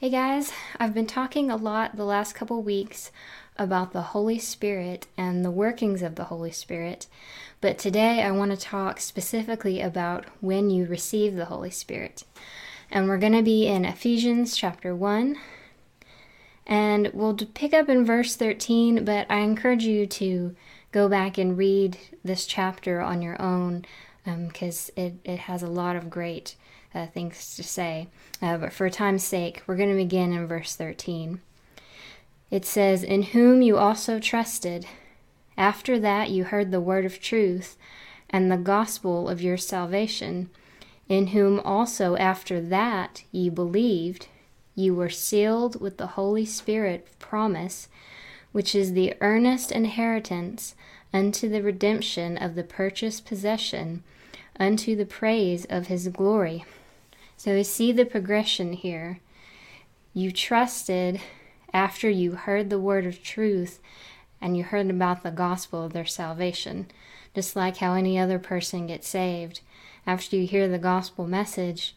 Hey guys, I've been talking a lot the last couple weeks about the Holy Spirit and the workings of the Holy Spirit, but today I want to talk specifically about when you receive the Holy Spirit. And we're going to be in Ephesians chapter 1, and we'll pick up in verse 13, but I encourage you to go back and read this chapter on your own because um, it, it has a lot of great uh, things to say. Uh, but for time's sake, we're going to begin in verse 13. It says, In whom you also trusted. After that you heard the word of truth and the gospel of your salvation, in whom also after that ye believed you were sealed with the Holy Spirit of promise, which is the earnest inheritance unto the redemption of the purchased possession, unto the praise of his glory. So we see the progression here. You trusted after you heard the word of truth and you heard about the gospel of their salvation, just like how any other person gets saved. After you hear the gospel message,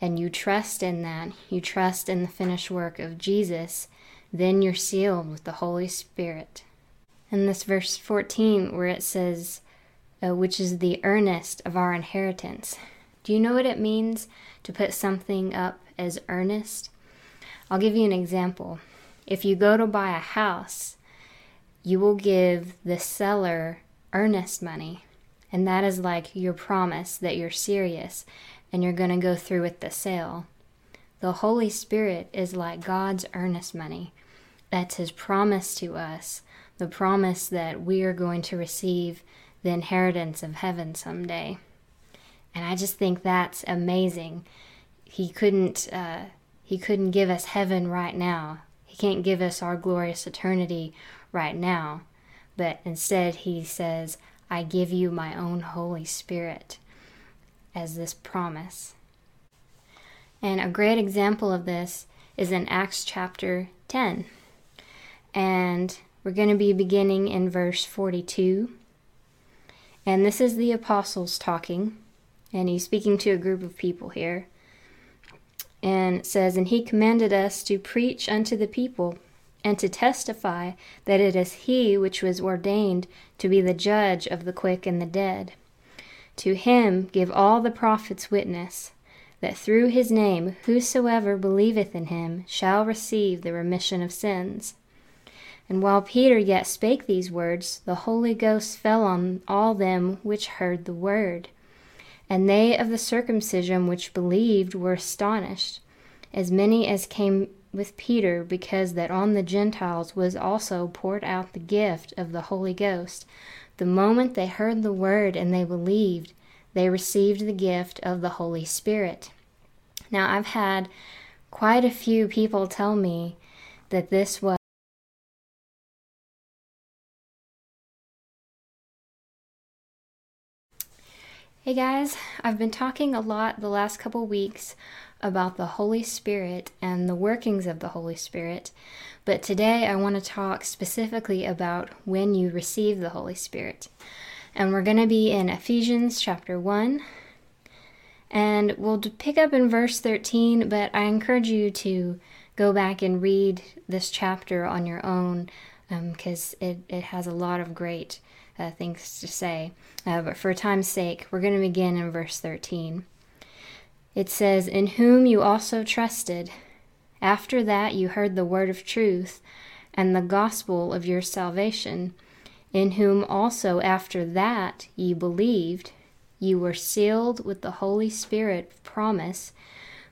and you trust in that, you trust in the finished work of Jesus, then you're sealed with the Holy Spirit. In this verse 14, where it says, uh, which is the earnest of our inheritance. Do you know what it means to put something up as earnest? I'll give you an example. If you go to buy a house, you will give the seller earnest money, and that is like your promise that you're serious and you're going to go through with the sale. The Holy Spirit is like God's earnest money. That's His promise to us, the promise that we are going to receive the inheritance of heaven someday. And I just think that's amazing. He couldn't, uh, he couldn't give us heaven right now. He can't give us our glorious eternity right now. But instead, he says, I give you my own Holy Spirit as this promise. And a great example of this is in Acts chapter 10. And we're going to be beginning in verse 42. And this is the apostles talking, and he's speaking to a group of people here. And it says, And he commanded us to preach unto the people and to testify that it is he which was ordained to be the judge of the quick and the dead. To him give all the prophets witness, that through his name whosoever believeth in him shall receive the remission of sins. And while Peter yet spake these words, the Holy Ghost fell on all them which heard the word. And they of the circumcision which believed were astonished, as many as came with Peter, because that on the Gentiles was also poured out the gift of the Holy Ghost. The moment they heard the word and they believed, they received the gift of the Holy Spirit. Now, I've had quite a few people tell me that this was. Hey guys, I've been talking a lot the last couple weeks about the Holy Spirit and the workings of the Holy Spirit, but today I want to talk specifically about when you receive the Holy Spirit. And we're going to be in Ephesians chapter 1. And we'll pick up in verse 13, but I encourage you to go back and read this chapter on your own because um, it, it has a lot of great uh, things to say. Uh, but for time's sake, we're going to begin in verse 13. It says, In whom you also trusted. After that you heard the word of truth and the gospel of your salvation, in whom also after that ye believed, you were sealed with the Holy Spirit of promise,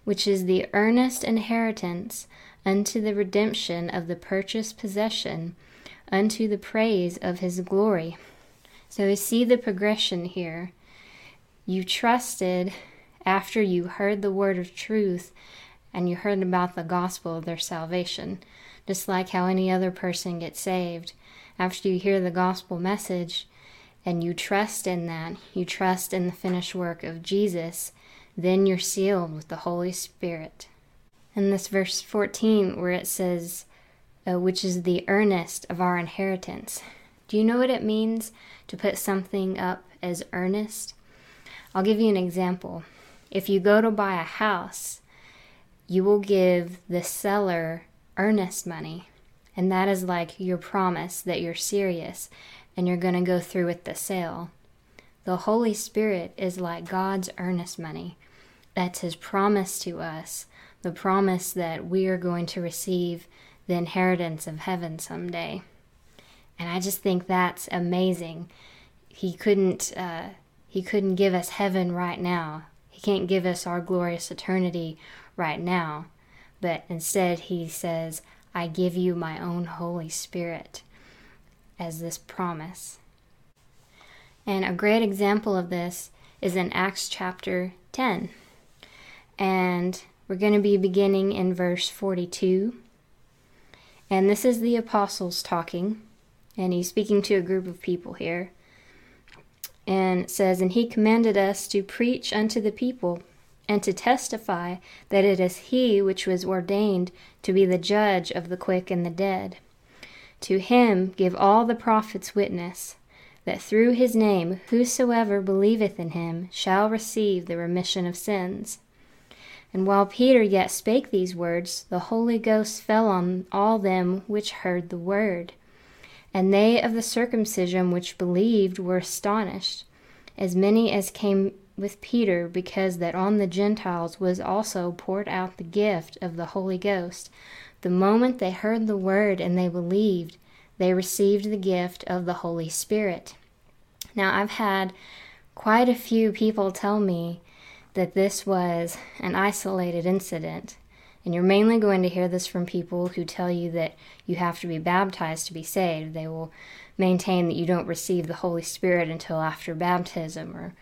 which is the earnest inheritance unto the redemption of the purchased possession, unto the praise of his glory. So see the progression here. You trusted after you heard the word of truth and you heard about the gospel of their salvation, just like how any other person gets saved. After you hear the gospel message and you trust in that, you trust in the finished work of Jesus, then you're sealed with the Holy Spirit. In this verse 14, where it says, uh, which is the earnest of our inheritance. Do you know what it means to put something up as earnest? I'll give you an example if you go to buy a house, you will give the seller earnest money. And that is like your promise that you're serious and you're going to go through with the sale. The Holy Spirit is like God's earnest money. That's His promise to us, the promise that we are going to receive the inheritance of heaven someday. And I just think that's amazing. He couldn't, uh, he couldn't give us heaven right now. He can't give us our glorious eternity right now. But instead, he says, I give you my own Holy Spirit as this promise. And a great example of this is in Acts chapter 10. And we're going to be beginning in verse 42. And this is the apostles talking, and he's speaking to a group of people here. And says, And he commanded us to preach unto the people and to testify that it is he which was ordained to be the judge of the quick and the dead. To him give all the prophets witness that through his name whosoever believeth in him shall receive the remission of sins. And while Peter yet spake these words, the Holy Ghost fell on all them which heard the word. And they of the circumcision which believed were astonished, as many as came with Peter, because that on the Gentiles was also poured out the gift of the Holy Ghost. The moment they heard the word and they believed, they received the gift of the Holy Spirit. Now, I've had quite a few people tell me that this was an isolated incident. And you're mainly going to hear this from people who tell you that you have to be baptized to be saved. They will maintain that you don't receive the Holy Spirit until after baptism, or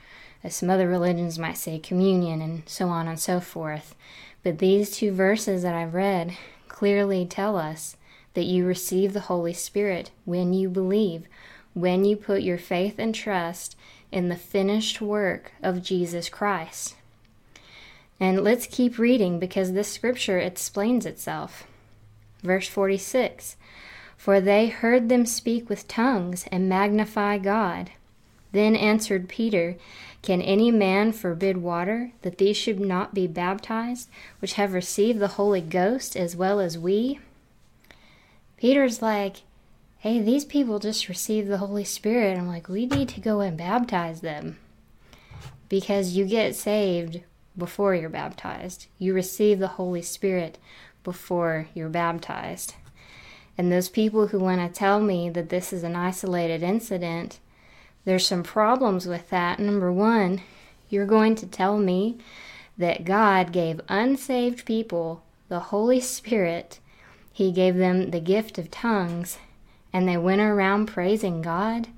as some other religions might say, communion, and so on and so forth. But these two verses that I've read clearly tell us that you receive the Holy Spirit when you believe, when you put your faith and trust in the finished work of Jesus Christ. And let's keep reading because this scripture explains itself. Verse 46 For they heard them speak with tongues and magnify God. Then answered Peter, Can any man forbid water, that these should not be baptized, which have received the Holy Ghost as well as we? Peter's like, Hey, these people just received the Holy Spirit. I'm like, We need to go and baptize them. Because you get saved before you're baptized. You receive the Holy Spirit before you're baptized. And those people who want to tell me that this is an isolated incident, there's some problems with that. Number one, you're going to tell me that God gave unsaved people the Holy Spirit, He gave them the gift of tongues, and they went around praising God.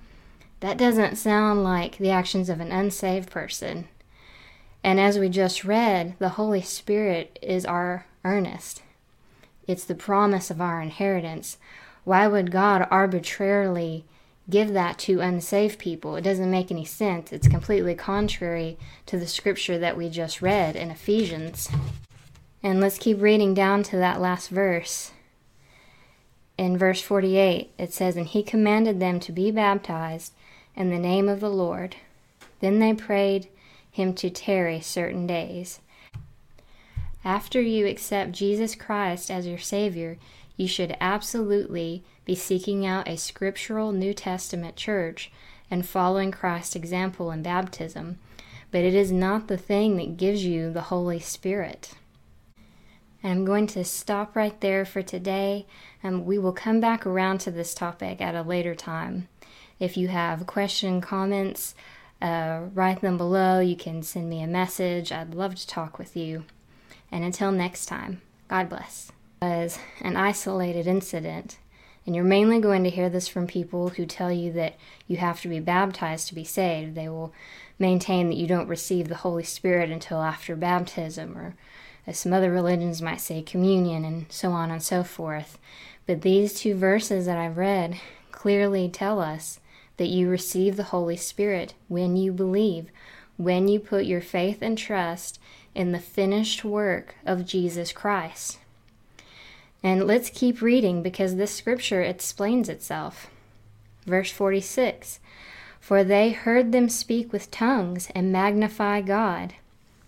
That doesn't sound like the actions of an unsaved person. And as we just read, the Holy Spirit is our earnest. It's the promise of our inheritance. Why would God arbitrarily give that to unsaved people? It doesn't make any sense. It's completely contrary to the scripture that we just read in Ephesians. And let's keep reading down to that last verse. In verse 48, it says, And he commanded them to be baptized in the name of the Lord. Then they prayed him to tarry certain days. After you accept Jesus Christ as your Savior, you should absolutely be seeking out a scriptural New Testament church and following Christ's example in baptism, but it is not the thing that gives you the Holy Spirit. And I'm going to stop right there for today, and we will come back around to this topic at a later time. If you have question, comments, uh, write them below. You can send me a message. I'd love to talk with you. And until next time, God bless. As an isolated incident, and you're mainly going to hear this from people who tell you that you have to be baptized to be saved. They will maintain that you don't receive the Holy Spirit until after baptism, or as some other religions might say, communion, and so on and so forth. But these two verses that I've read clearly tell us that you receive the Holy Spirit when you believe, when you put your faith and trust in the finished work of Jesus Christ. And let's keep reading because this scripture explains itself. Verse 46 For they heard them speak with tongues and magnify God.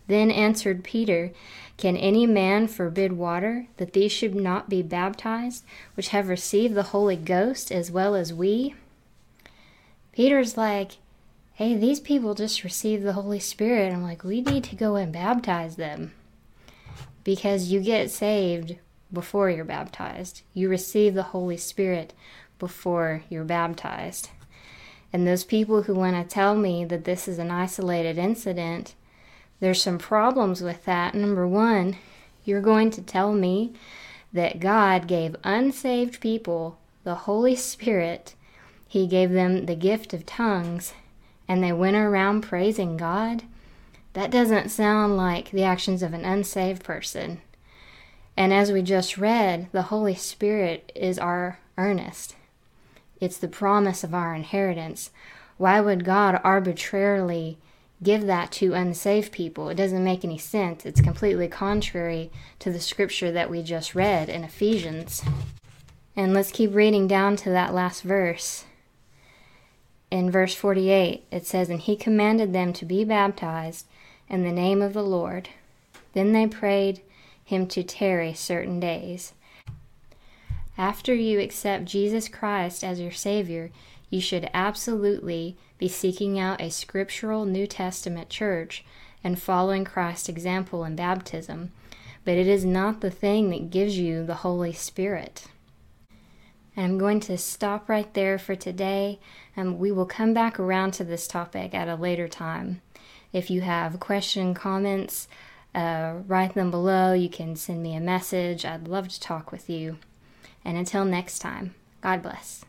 Then answered Peter, Can any man forbid water, that these should not be baptized, which have received the Holy Ghost as well as we? Peter's like, Hey, these people just received the Holy Spirit. I'm like, We need to go and baptize them. Because you get saved before you're baptized, you receive the Holy Spirit before you're baptized. And those people who want to tell me that this is an isolated incident, there's some problems with that. Number one, you're going to tell me that God gave unsaved people the Holy Spirit, He gave them the gift of tongues, and they went around praising God. That doesn't sound like the actions of an unsaved person. And as we just read, the Holy Spirit is our earnest. It's the promise of our inheritance. Why would God arbitrarily give that to unsaved people. It doesn't make any sense. It's completely contrary to the scripture that we just read in Ephesians. And let's keep reading down to that last verse. In verse 48, it says, And he commanded them to be baptized in the name of the Lord. Then they prayed him to tarry certain days. After you accept Jesus Christ as your Savior, you should absolutely be seeking out a scriptural New Testament church and following Christ's example in baptism, but it is not the thing that gives you the Holy Spirit. And I'm going to stop right there for today, and we will come back around to this topic at a later time. If you have question, comments, uh, write them below. You can send me a message. I'd love to talk with you. And until next time, God bless.